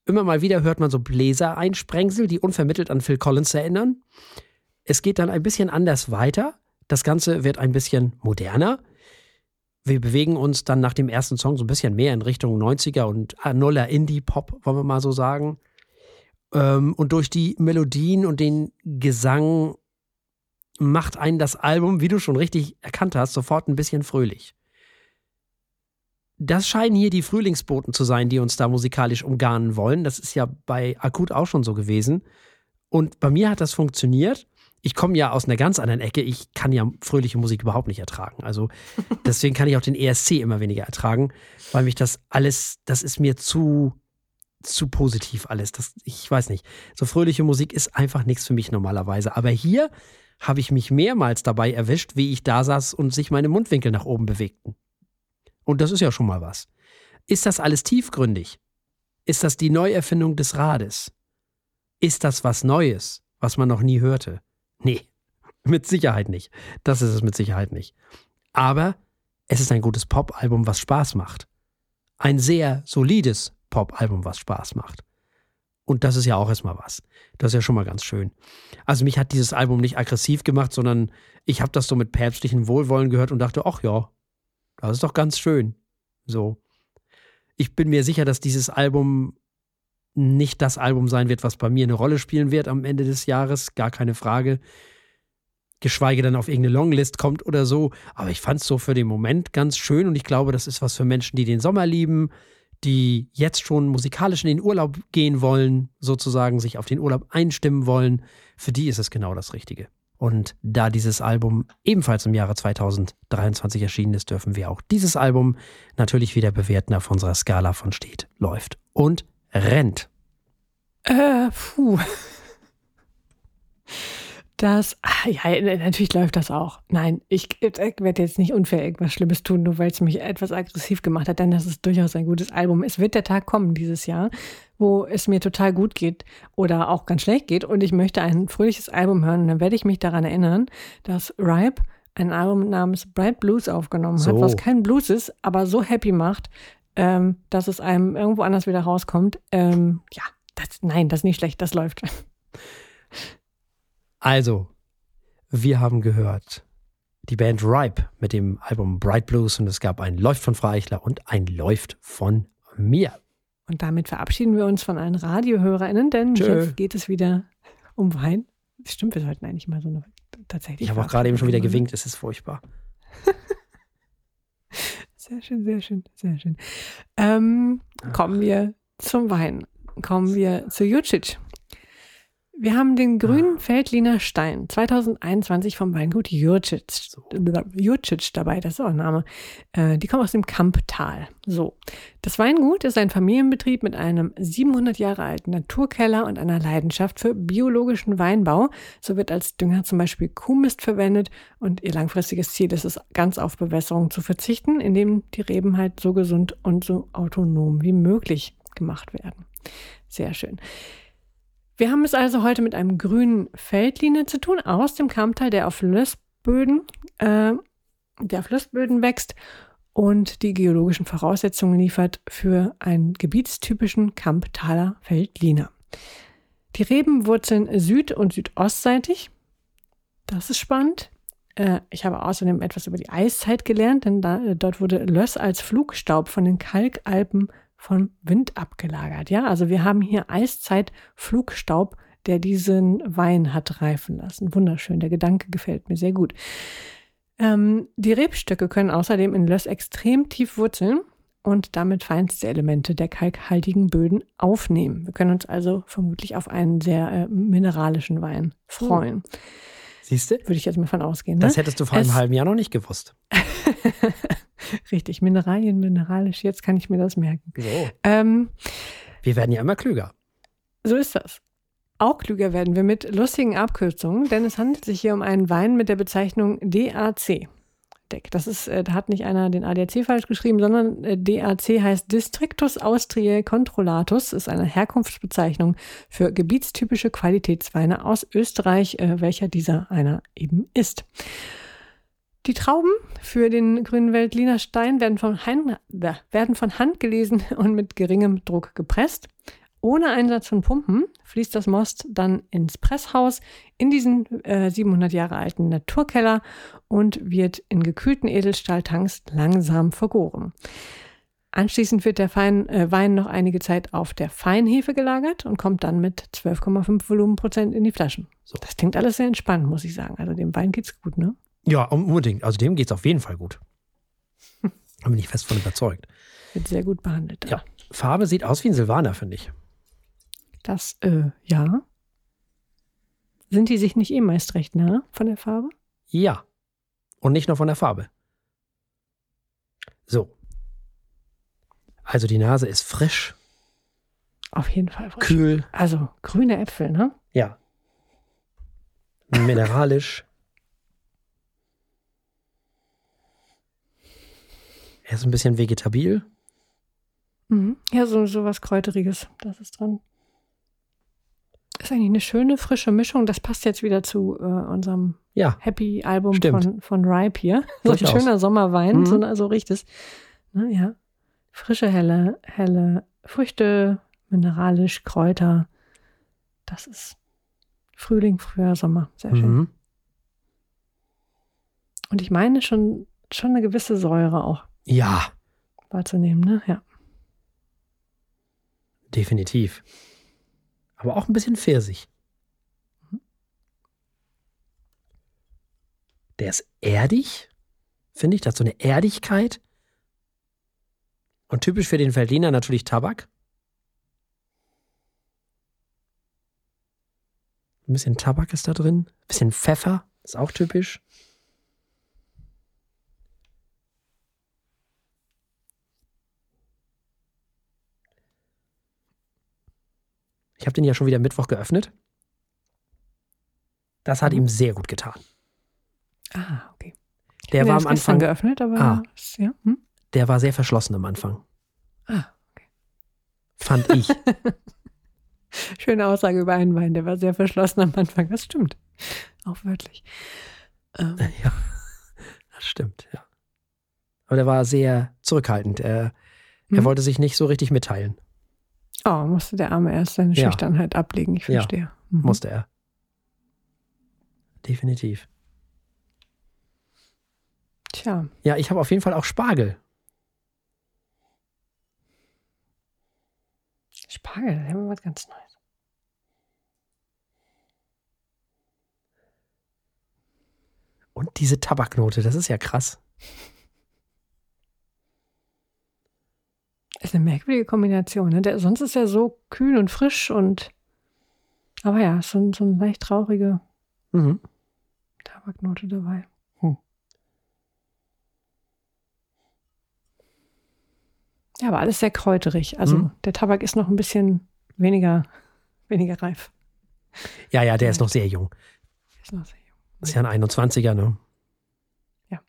Immer mal wieder hört man so Bläser-Einsprengsel, die unvermittelt an Phil Collins erinnern. Es geht dann ein bisschen anders weiter. Das Ganze wird ein bisschen moderner. Wir bewegen uns dann nach dem ersten Song so ein bisschen mehr in Richtung 90er und Nuller Indie-Pop, wollen wir mal so sagen. Ähm, und durch die Melodien und den Gesang macht einen das Album, wie du schon richtig erkannt hast, sofort ein bisschen fröhlich. Das scheinen hier die Frühlingsboten zu sein, die uns da musikalisch umgarnen wollen. Das ist ja bei Akut auch schon so gewesen. Und bei mir hat das funktioniert. Ich komme ja aus einer ganz anderen Ecke. Ich kann ja fröhliche Musik überhaupt nicht ertragen. Also deswegen kann ich auch den ESC immer weniger ertragen, weil mich das alles, das ist mir zu zu positiv alles. Das, ich weiß nicht. So fröhliche Musik ist einfach nichts für mich normalerweise. Aber hier habe ich mich mehrmals dabei erwischt, wie ich da saß und sich meine Mundwinkel nach oben bewegten. Und das ist ja schon mal was. Ist das alles tiefgründig? Ist das die Neuerfindung des Rades? Ist das was Neues, was man noch nie hörte? Nee, mit Sicherheit nicht. Das ist es mit Sicherheit nicht. Aber es ist ein gutes Pop-Album, was Spaß macht. Ein sehr solides Pop-Album, was Spaß macht. Und das ist ja auch erstmal was. Das ist ja schon mal ganz schön. Also mich hat dieses Album nicht aggressiv gemacht, sondern ich habe das so mit päpstlichem Wohlwollen gehört und dachte, ach ja, das ist doch ganz schön. So. Ich bin mir sicher, dass dieses Album nicht das Album sein wird, was bei mir eine Rolle spielen wird am Ende des Jahres, gar keine Frage. Geschweige denn auf irgendeine Longlist kommt oder so. Aber ich fand es so für den Moment ganz schön und ich glaube, das ist was für Menschen, die den Sommer lieben, die jetzt schon musikalisch in den Urlaub gehen wollen, sozusagen sich auf den Urlaub einstimmen wollen, für die ist es genau das Richtige. Und da dieses Album ebenfalls im Jahre 2023 erschienen ist, dürfen wir auch dieses Album natürlich wieder bewerten auf unserer Skala von steht, läuft und rennt. Äh, puh. Das, ah, ja, natürlich läuft das auch. Nein, ich, ich werde jetzt nicht unfair irgendwas Schlimmes tun, nur weil es mich etwas aggressiv gemacht hat, denn das ist durchaus ein gutes Album. Es wird der Tag kommen dieses Jahr, wo es mir total gut geht oder auch ganz schlecht geht und ich möchte ein fröhliches Album hören und dann werde ich mich daran erinnern, dass Ripe ein Album namens Bright Blues aufgenommen so. hat, was kein Blues ist, aber so happy macht, ähm, dass es einem irgendwo anders wieder rauskommt. Ähm, ja, das, nein, das ist nicht schlecht, das läuft. Also, wir haben gehört die Band Ripe mit dem Album Bright Blues und es gab ein Läuft von Frau Eichler und ein Läuft von mir. Und damit verabschieden wir uns von allen RadiohörerInnen, denn Tschö. jetzt geht es wieder um Wein. Stimmt, wir sollten eigentlich mal so eine tatsächlich. Ich habe auch gerade eben schon wieder gewinkt, es ist furchtbar. sehr schön, sehr schön, sehr schön. Ähm, kommen wir zum Wein. Kommen wir zu Jucic. Wir haben den grünen Feldliner Stein 2021 vom Weingut Jurcic, Jurcic dabei, das ist auch ein Name. Äh, die kommen aus dem Kamptal. So. Das Weingut ist ein Familienbetrieb mit einem 700 Jahre alten Naturkeller und einer Leidenschaft für biologischen Weinbau. So wird als Dünger zum Beispiel Kuhmist verwendet und ihr langfristiges Ziel ist es, ganz auf Bewässerung zu verzichten, indem die Reben halt so gesund und so autonom wie möglich gemacht werden. Sehr schön. Wir haben es also heute mit einem grünen Feldlinie zu tun aus dem Kammtal, der auf Lössböden, äh, der auf Lössböden wächst und die geologischen Voraussetzungen liefert für einen gebietstypischen Kamptaler Feldliner. Die Reben wurzeln süd- und südostseitig. Das ist spannend. Äh, ich habe außerdem etwas über die Eiszeit gelernt, denn da, äh, dort wurde Löss als Flugstaub von den Kalkalpen von Wind abgelagert. Ja, also wir haben hier Eiszeit-Flugstaub, der diesen Wein hat reifen lassen. Wunderschön. Der Gedanke gefällt mir sehr gut. Ähm, die Rebstöcke können außerdem in Löss extrem tief wurzeln und damit feinste Elemente der kalkhaltigen Böden aufnehmen. Wir können uns also vermutlich auf einen sehr äh, mineralischen Wein freuen. Siehst du? Würde ich jetzt mal von ausgehen. Ne? Das hättest du vor einem es halben Jahr noch nicht gewusst. Richtig, Mineralien, mineralisch, jetzt kann ich mir das merken. So. Ähm, wir werden ja immer klüger. So ist das. Auch klüger werden wir mit lustigen Abkürzungen, denn es handelt sich hier um einen Wein mit der Bezeichnung DAC. Das ist, äh, da hat nicht einer den ADAC falsch geschrieben, sondern äh, DAC heißt Districtus Austriae Controllatus, ist eine Herkunftsbezeichnung für gebietstypische Qualitätsweine aus Österreich, äh, welcher dieser einer eben ist. Die Trauben für den grünen Weltliner Stein werden von, Hein, werden von Hand gelesen und mit geringem Druck gepresst. Ohne Einsatz von Pumpen fließt das Most dann ins Presshaus in diesen äh, 700 Jahre alten Naturkeller und wird in gekühlten Edelstahltanks langsam vergoren. Anschließend wird der Fein, äh, Wein noch einige Zeit auf der Feinhefe gelagert und kommt dann mit 12,5 Volumenprozent in die Flaschen. So. Das klingt alles sehr entspannt, muss ich sagen. Also dem Wein geht's gut, ne? Ja, unbedingt. Also dem geht es auf jeden Fall gut. Da bin ich fest von überzeugt. Wird sehr gut behandelt. Ja. Farbe sieht aus wie ein Silvaner, finde ich. Das, äh, ja. Sind die sich nicht eh meist recht nah von der Farbe? Ja. Und nicht nur von der Farbe. So. Also die Nase ist frisch. Auf jeden Fall frisch. Kühl. Also grüne Äpfel, ne? Ja. Mineralisch. Er ist ein bisschen vegetabil. Mhm. Ja, so, so was Kräuteriges, das ist dran. Ist eigentlich eine schöne, frische Mischung. Das passt jetzt wieder zu äh, unserem ja, Happy-Album von, von Ripe hier. So ein schöner Sommerwein, mhm. so, so riecht Ne, ja. Frische, helle, helle Früchte, mineralisch, Kräuter. Das ist Frühling, Frühjahr, Sommer. Sehr schön. Mhm. Und ich meine schon, schon eine gewisse Säure auch ja. Wahrzunehmen, ne? Ja. Definitiv. Aber auch ein bisschen Pfirsich. Der ist erdig, finde ich. Das hat so eine Erdigkeit. Und typisch für den Feldliner natürlich Tabak. Ein bisschen Tabak ist da drin. Ein bisschen Pfeffer ist auch typisch. Habe den ja schon wieder Mittwoch geöffnet. Das hat mhm. ihm sehr gut getan. Ah, okay. Der war am Anfang geöffnet, aber ah, ja. Hm? der war sehr verschlossen am Anfang. Ah, okay. Fand ich. Schöne Aussage über einen Wein, der war sehr verschlossen am Anfang. Das stimmt. Auch wörtlich. Ähm. Ja, das stimmt, ja. Aber der war sehr zurückhaltend. Er, mhm. er wollte sich nicht so richtig mitteilen. Oh, musste der Arme erst seine ja. Schüchternheit ablegen, ich verstehe. Ja, mhm. musste er. Definitiv. Tja. Ja, ich habe auf jeden Fall auch Spargel. Spargel, da haben wir was ganz Neues. Und diese Tabaknote, das ist ja krass. Ist eine merkwürdige Kombination. Ne? Der, sonst ist er so kühl und frisch und Aber ja, so, so eine leicht traurige Mhm. Tabaknote dabei. Ja, aber alles sehr kräuterig. Also Mhm. der Tabak ist noch ein bisschen weniger, weniger reif. Ja, ja, der ist noch sehr jung. Ist noch sehr jung. Ist ja ein 21er, ne? Ja.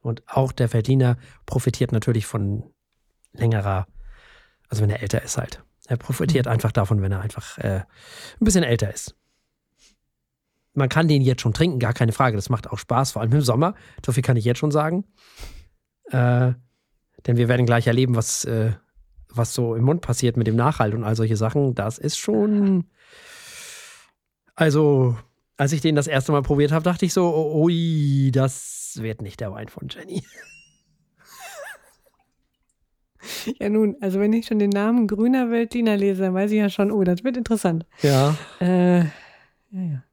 Und auch der Verdiener profitiert natürlich von längerer, also wenn er älter ist halt. Er profitiert Mhm. einfach davon, wenn er einfach äh, ein bisschen älter ist. Man kann den jetzt schon trinken, gar keine Frage. Das macht auch Spaß, vor allem im Sommer. So viel kann ich jetzt schon sagen. Äh, denn wir werden gleich erleben, was, äh, was so im Mund passiert mit dem Nachhalt und all solche Sachen. Das ist schon. Also, als ich den das erste Mal probiert habe, dachte ich so, oh, ui, das wird nicht der Wein von Jenny. Ja, nun, also wenn ich schon den Namen Grüner Weltliner lese, dann weiß ich ja schon, oh, das wird interessant. Ja. Äh, ja, ja.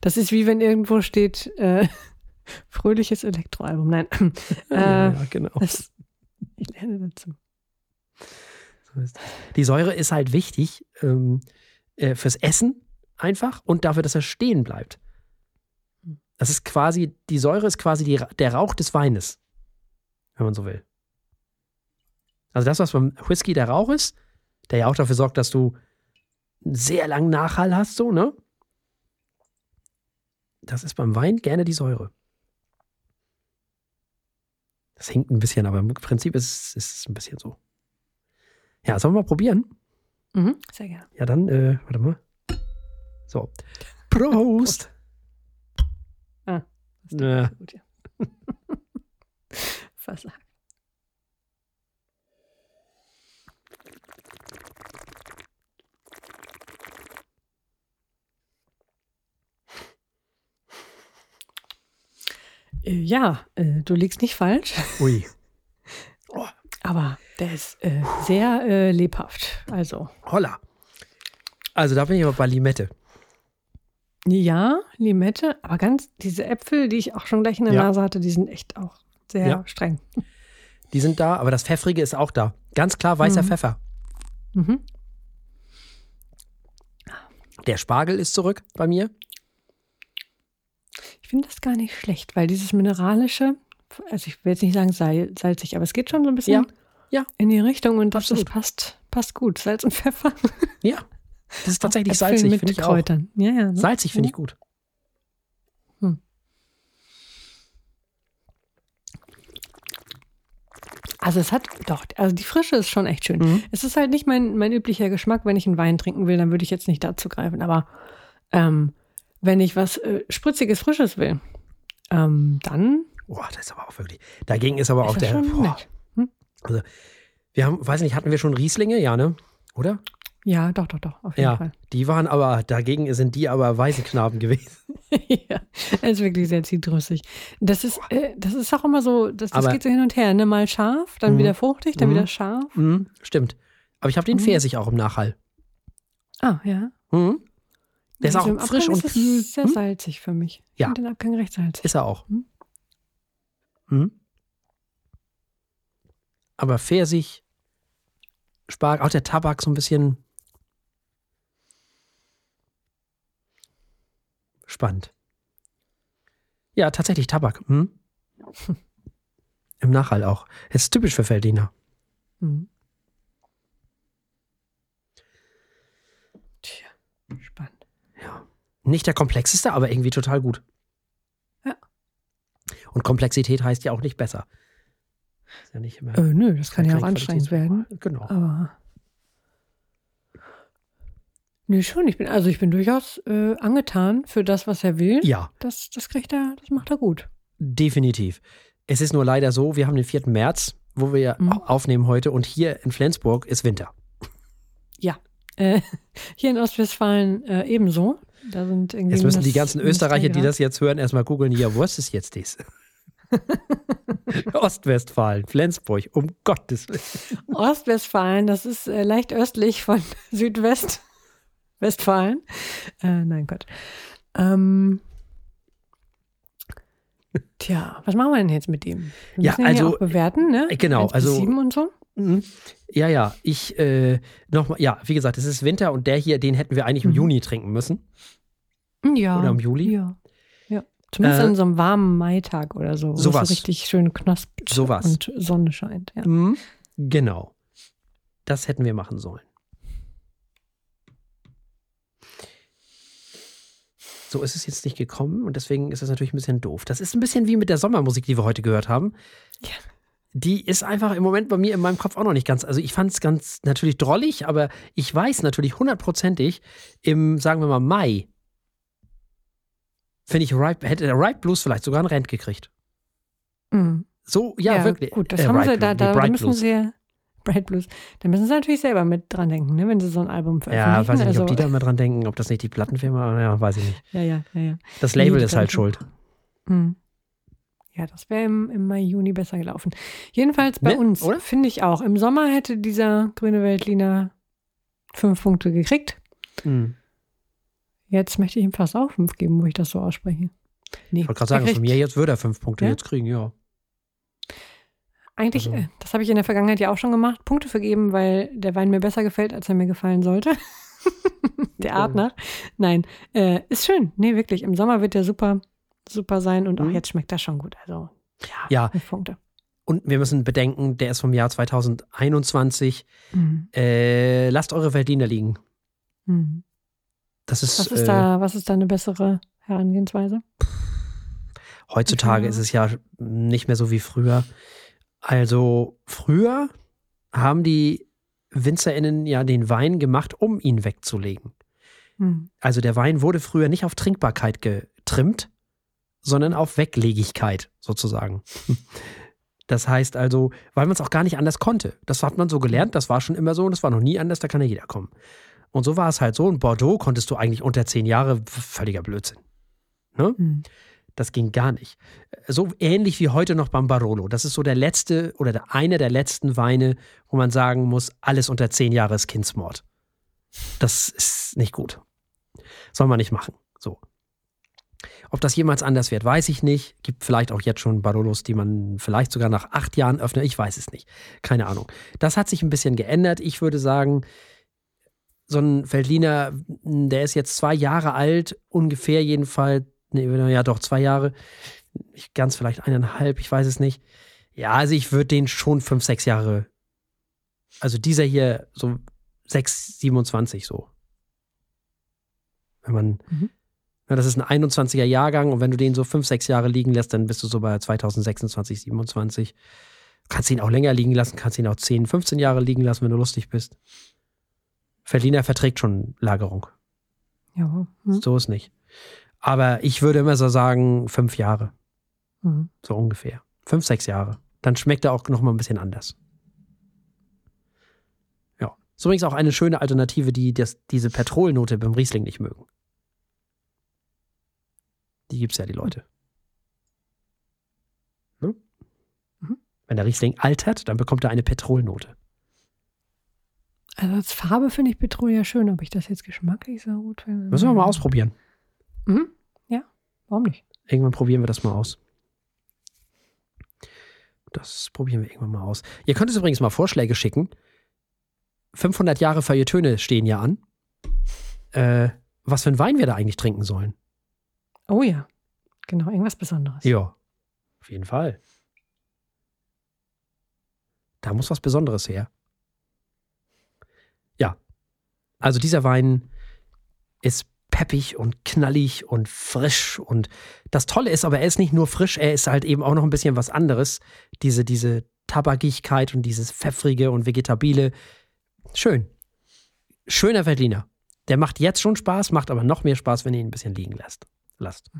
Das ist wie wenn irgendwo steht, äh, fröhliches Elektroalbum. Nein. äh, ja, genau. das, ich lerne dazu. Die Säure ist halt wichtig ähm, äh, fürs Essen einfach und dafür, dass er stehen bleibt. Das ist quasi, die Säure ist quasi die, der Rauch des Weines, wenn man so will. Also das, was beim Whisky der Rauch ist, der ja auch dafür sorgt, dass du einen sehr langen Nachhall hast, so, ne? Das ist beim Wein gerne die Säure. Das hinkt ein bisschen, aber im Prinzip ist, ist es ein bisschen so. Ja, sollen wir mal probieren? Mhm, sehr gerne. Ja, dann, äh, warte mal. So. Prost! Ah, Ja. Gut, ja. Versagt. Äh, Ja, äh, du liegst nicht falsch, Ui. aber der ist äh, sehr äh, lebhaft. Also, Holla. Also da bin ich aber bei Limette. Ja, Limette, aber ganz diese Äpfel, die ich auch schon gleich in der Ja. Nase hatte, die sind echt auch sehr Ja. streng. Die sind da, aber das Pfeffrige ist auch da. Ganz klar weißer Mhm. Pfeffer. Mhm. Der Spargel ist zurück bei mir. Ich finde das gar nicht schlecht, weil dieses mineralische, also ich will jetzt nicht sagen sal salzig, aber es geht schon so ein bisschen Ja, ja. in die Richtung und das, das passt, passt gut. Salz und Pfeffer. Ja. Das ist tatsächlich Äpfel salzig, finde ich auch. Kräutern. Ja, ja. ne? Salzig finde ich gut. Also es hat doch, also die Frische ist schon echt schön. Mhm. Es ist halt nicht mein, mein üblicher Geschmack, wenn ich einen Wein trinken will, dann würde ich jetzt nicht dazu greifen. Aber ähm, wenn ich was äh, Spritziges, Frisches will, ähm, dann Boah, das ist aber auch wirklich. Dagegen ist aber auch ist der. schon Boah. nett. Wir haben, weiß nicht, hatten wir schon Rieslinge? Ja, ne? Oder? Ja, doch, doch, doch, auf jeden Ja. Fall. Die waren aber, dagegen sind die aber Waisenknaben gewesen. ja, er ist wirklich sehr zitrusig. Das ist, äh, das ist auch immer so, das, das Aber- geht so hin und her. Ne? Mal scharf, dann Mhm. wieder fruchtig, dann Mhm. wieder scharf. Mhm, stimmt. Aber ich habe den Mhm. Pfirsich auch im Nachhall. Ah, ja. Mhm. Der ist Also auch im frisch Abgang und ist kühl. sehr Hm? salzig für mich. Ja. Und den Abgang recht salzig. Ist er auch. Mhm. Mhm. Aber Pfirsich, Spargel, auch der Tabak so ein bisschen spannend. Ja, tatsächlich Tabak. Mhm. Im Nachhall auch. Das ist typisch für Feldiner. Mhm. Tja, spannend. Ja. Nicht der komplexeste, aber irgendwie total gut. Ja. Und Komplexität heißt ja auch nicht besser. Ist ja nicht immer. Äh, nö, das kann ja auch anstrengend werden. Genau. Aber. Nö, schon. Ich bin, also ich bin durchaus äh, angetan für das, was er will. Ja, Das, das kriegt er, das macht er gut. definitiv. Es ist nur leider so, wir haben den 4. März, wo wir ja Mhm. aufnehmen heute und hier in Flensburg ist Winter. Äh, hier in Ostwestfalen äh, ebenso. Da sind irgendwie Jetzt müssen die ganzen Österreicher, die das jetzt hören, erstmal googeln, ja, wo ist es jetzt dies? Ostwestfalen, Flensburg, um Gottes Willen. Ostwestfalen, das ist äh, leicht östlich von Südwest Westfalen. Äh, nein, Gott. Ähm, tja, was machen wir denn jetzt mit ihm? Wir Ja, also, ja auch bewerten, ne? äh, genau, also- sieben und so. Mhm. Ja, ja, ich äh, nochmal, ja, wie gesagt, es ist Winter und der hier, den hätten wir eigentlich im Mhm. Juni trinken müssen. Ja. Oder im Juli. Ja. ja. Zumindest Äh, an so einem warmen Maitag oder so. wo es sowas. So richtig schön knaspt Sowas. und Sonne scheint. Ja. Mhm. Genau. Das hätten wir machen sollen. So ist es jetzt nicht gekommen und deswegen ist es natürlich ein bisschen doof. Das ist ein bisschen wie mit der Sommermusik, die wir heute gehört haben. Ja. Die ist einfach im Moment bei mir in meinem Kopf auch noch nicht ganz. Also ich fand es ganz natürlich drollig, aber ich weiß natürlich hundertprozentig im, sagen wir mal, Mai, finde ich, Ripe, hätte der Ripe Blues vielleicht sogar einen Rent gekriegt. Mhm. So, ja, wirklich. Gut, das Äh, haben Ripe sie, da, da, Bright müssen Blues. sie, Bright Blues, da müssen sie natürlich selber mit dran denken, ne, wenn sie so ein Album veröffentlichen. Ja, weiß ich nicht, ob also, die da mal dran denken, ob das nicht die Plattenfirma, ja, weiß ich nicht. Ja, ja, ja, ja. Das Nee, Label die ist halt schuld. Hm. Ja, das wäre im, im Mai, Juni besser gelaufen. Jedenfalls bei Ne, uns, finde ich auch. Im Sommer hätte dieser grüne Weltliner fünf Punkte gekriegt. Hm. Jetzt möchte ich ihm fast auch fünf geben, wo ich das so ausspreche. Nee, Ich wollte gerade er sagen, von mir jetzt würde er fünf Punkte Ja? jetzt kriegen, ja. Eigentlich, Also- äh, das habe ich in der Vergangenheit ja auch schon gemacht, Punkte vergeben, weil der Wein mir besser gefällt, als er mir gefallen sollte. der Art nach. Nein, äh, ist schön. Nee, wirklich. Im Sommer wird der super, super sein und auch Mhm. jetzt schmeckt das schon gut. Also, Ja, fünf Punkte. und wir müssen bedenken, der ist vom Jahr 2021. Mhm. Äh, lasst eure Veltliner liegen. Mhm. Das ist, Was ist äh, da, was ist da eine bessere Herangehensweise? heutzutage Ja. ist es ja nicht mehr so wie früher. Also früher haben die WinzerInnen ja den Wein gemacht, um ihn wegzulegen. Hm. Also der Wein wurde früher nicht auf Trinkbarkeit getrimmt, sondern auf Weglegigkeit sozusagen. Das heißt also, weil man es auch gar nicht anders konnte. Das hat man so gelernt, das war schon immer so und das war noch nie anders, da kann ja jeder kommen. Und so war es halt so. In Bordeaux konntest du eigentlich unter zehn Jahre völliger Blödsinn. Ne? Hm. Das ging gar nicht. So ähnlich wie heute noch beim Barolo. Das ist so der letzte oder der, einer der letzten Weine, wo man sagen muss, alles unter zehn Jahre ist Kindsmord. Das ist nicht gut. Soll man nicht machen. So. Ob das jemals anders wird, weiß ich nicht. Gibt vielleicht auch jetzt schon Barolos, die man vielleicht sogar nach acht Jahren öffnet. Ich weiß es nicht. Keine Ahnung. Das hat sich ein bisschen geändert. Ich würde sagen, so ein Veltliner, der ist jetzt zwei Jahre alt, ungefähr jedenfalls. Nee, ja, doch, zwei Jahre. Ich, ganz vielleicht eineinhalb, ich weiß es nicht. Ja, also ich würde den schon fünf, sechs Jahre. Also dieser hier, so 6, 27 so. Wenn man. Mhm. Ja, das ist ein 21er Jahrgang und wenn du den so fünf, sechs Jahre liegen lässt, dann bist du so bei 2026, 27. Kannst ihn auch länger liegen lassen, kannst ihn auch 10, 15 Jahre liegen lassen, wenn du lustig bist. Berliner verträgt schon Lagerung. Ja. Hm. So ist nicht. Aber ich würde immer so sagen, fünf Jahre, Hm. so ungefähr. Fünf, sechs Jahre. Dann schmeckt er auch noch mal ein bisschen anders. Ja. Ist übrigens auch eine schöne Alternative, die das, diese Petrolnote beim Riesling nicht mögen. Die gibt's ja, die Leute. Ne? Mhm. Wenn der Riesling altert, dann bekommt er eine Petrolnote. Also als Farbe finde ich Petrol ja schön, ob ich das jetzt geschmacklich so gut finde. Müssen wir mal ausprobieren. Mhm. Ja, warum nicht? Irgendwann probieren wir das mal aus. Das probieren wir irgendwann mal aus. Ihr könnt uns übrigens mal Vorschläge schicken. 500 Jahre Feuilletöne stehen ja an. Äh, was für einen Wein wir da eigentlich trinken sollen. Oh ja, genau, irgendwas Besonderes. Ja, auf jeden Fall. Da muss was Besonderes her. Ja, also dieser Wein ist peppig und knallig und frisch und das Tolle ist aber, er ist nicht nur frisch, er ist halt eben auch noch ein bisschen was anderes. Diese, diese Tabakigkeit und dieses pfeffrige und vegetabile. Schön. Schöner Veltliner. Der macht jetzt schon Spaß, macht aber noch mehr Spaß, wenn ihr ihn ein bisschen liegen lasst. lasst.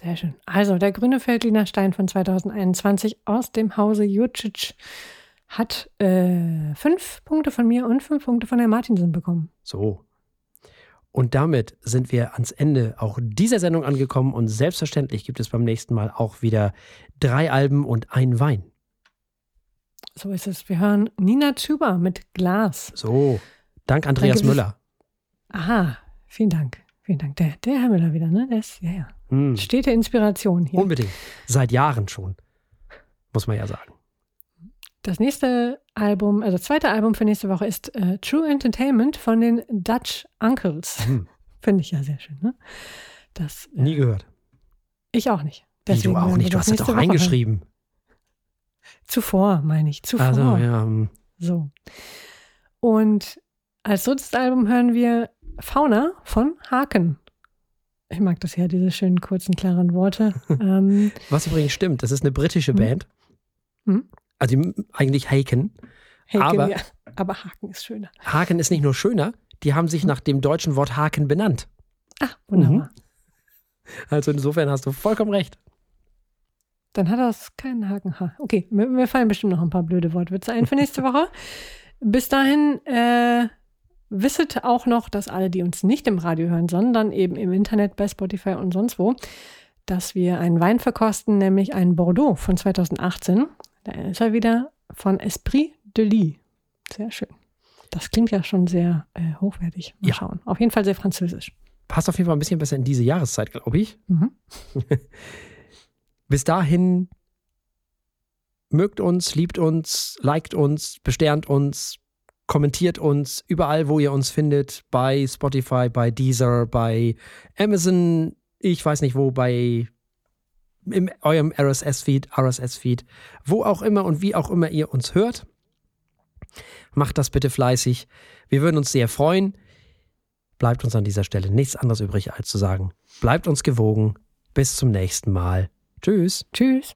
Sehr schön. Also der grüne Feldliner Stein von 2021 aus dem Hause Jucic hat äh, fünf Punkte von mir und fünf Punkte von Herrn Martinsen bekommen. So. Und damit sind wir ans Ende auch dieser Sendung angekommen und selbstverständlich gibt es beim nächsten Mal auch wieder drei Alben und ein Wein. So ist es. Wir hören Nina Zuber mit Glas. So. Dank Andreas Müller. Aha, vielen Dank. Vielen Dank. Der, der Herr Müller wieder, ne? Der ist, ja, ja. Hm. Stete Inspiration hier. Unbedingt. Seit Jahren schon. Muss man ja sagen. Das nächste Album, also das zweite Album für nächste Woche ist äh, True Entertainment von den Dutch Uncles. Hm. Finde ich ja sehr schön. Ne? Das, äh, Nie gehört. ich auch nicht. Wie, Deswegen du auch nicht, du hast es doch Woche reingeschrieben. Zuvor, meine ich. Zuvor. Also, ja. hm. So. Und als drittes Album hören wir Fauna von Haken. Ich mag das ja, diese schönen, kurzen, klaren Worte. ähm, Was übrigens stimmt, das ist eine britische Hm. Band. Hm. Also eigentlich Haken. Haken, Aber- ja. aber Haken ist schöner. Haken ist nicht nur schöner, die haben sich nach dem deutschen Wort Haken benannt. Ah, wunderbar. Also insofern hast du vollkommen recht. Dann hat das keinen Haken. Ha. Okay, mir, mir fallen bestimmt noch ein paar blöde Wortwitze ein für nächste Woche. Bis dahin äh, wisset auch noch, dass alle, die uns nicht im Radio hören, sondern eben im Internet bei Spotify und sonst wo, dass wir einen Wein verkosten, nämlich einen Bordeaux von 2018. Da ist er wieder von Esprit de Lis. Sehr schön. Das klingt ja schon sehr äh, hochwertig. Mal Ja. schauen. Auf jeden Fall sehr französisch. Passt auf jeden Fall ein bisschen besser in diese Jahreszeit, glaube ich. Mhm. Bis dahin mögt uns, liebt uns, liked uns, besternt uns, kommentiert uns überall, wo ihr uns findet, bei Spotify, bei Deezer, bei Amazon, ich weiß nicht wo, bei in eurem RSS-Feed, RSS-Feed, wo auch immer und wie auch immer ihr uns hört. Macht das bitte fleißig. Wir würden uns sehr freuen. Bleibt uns an dieser Stelle nichts anderes übrig, als zu sagen, bleibt uns gewogen. Bis zum nächsten Mal. Tschüss. Tschüss.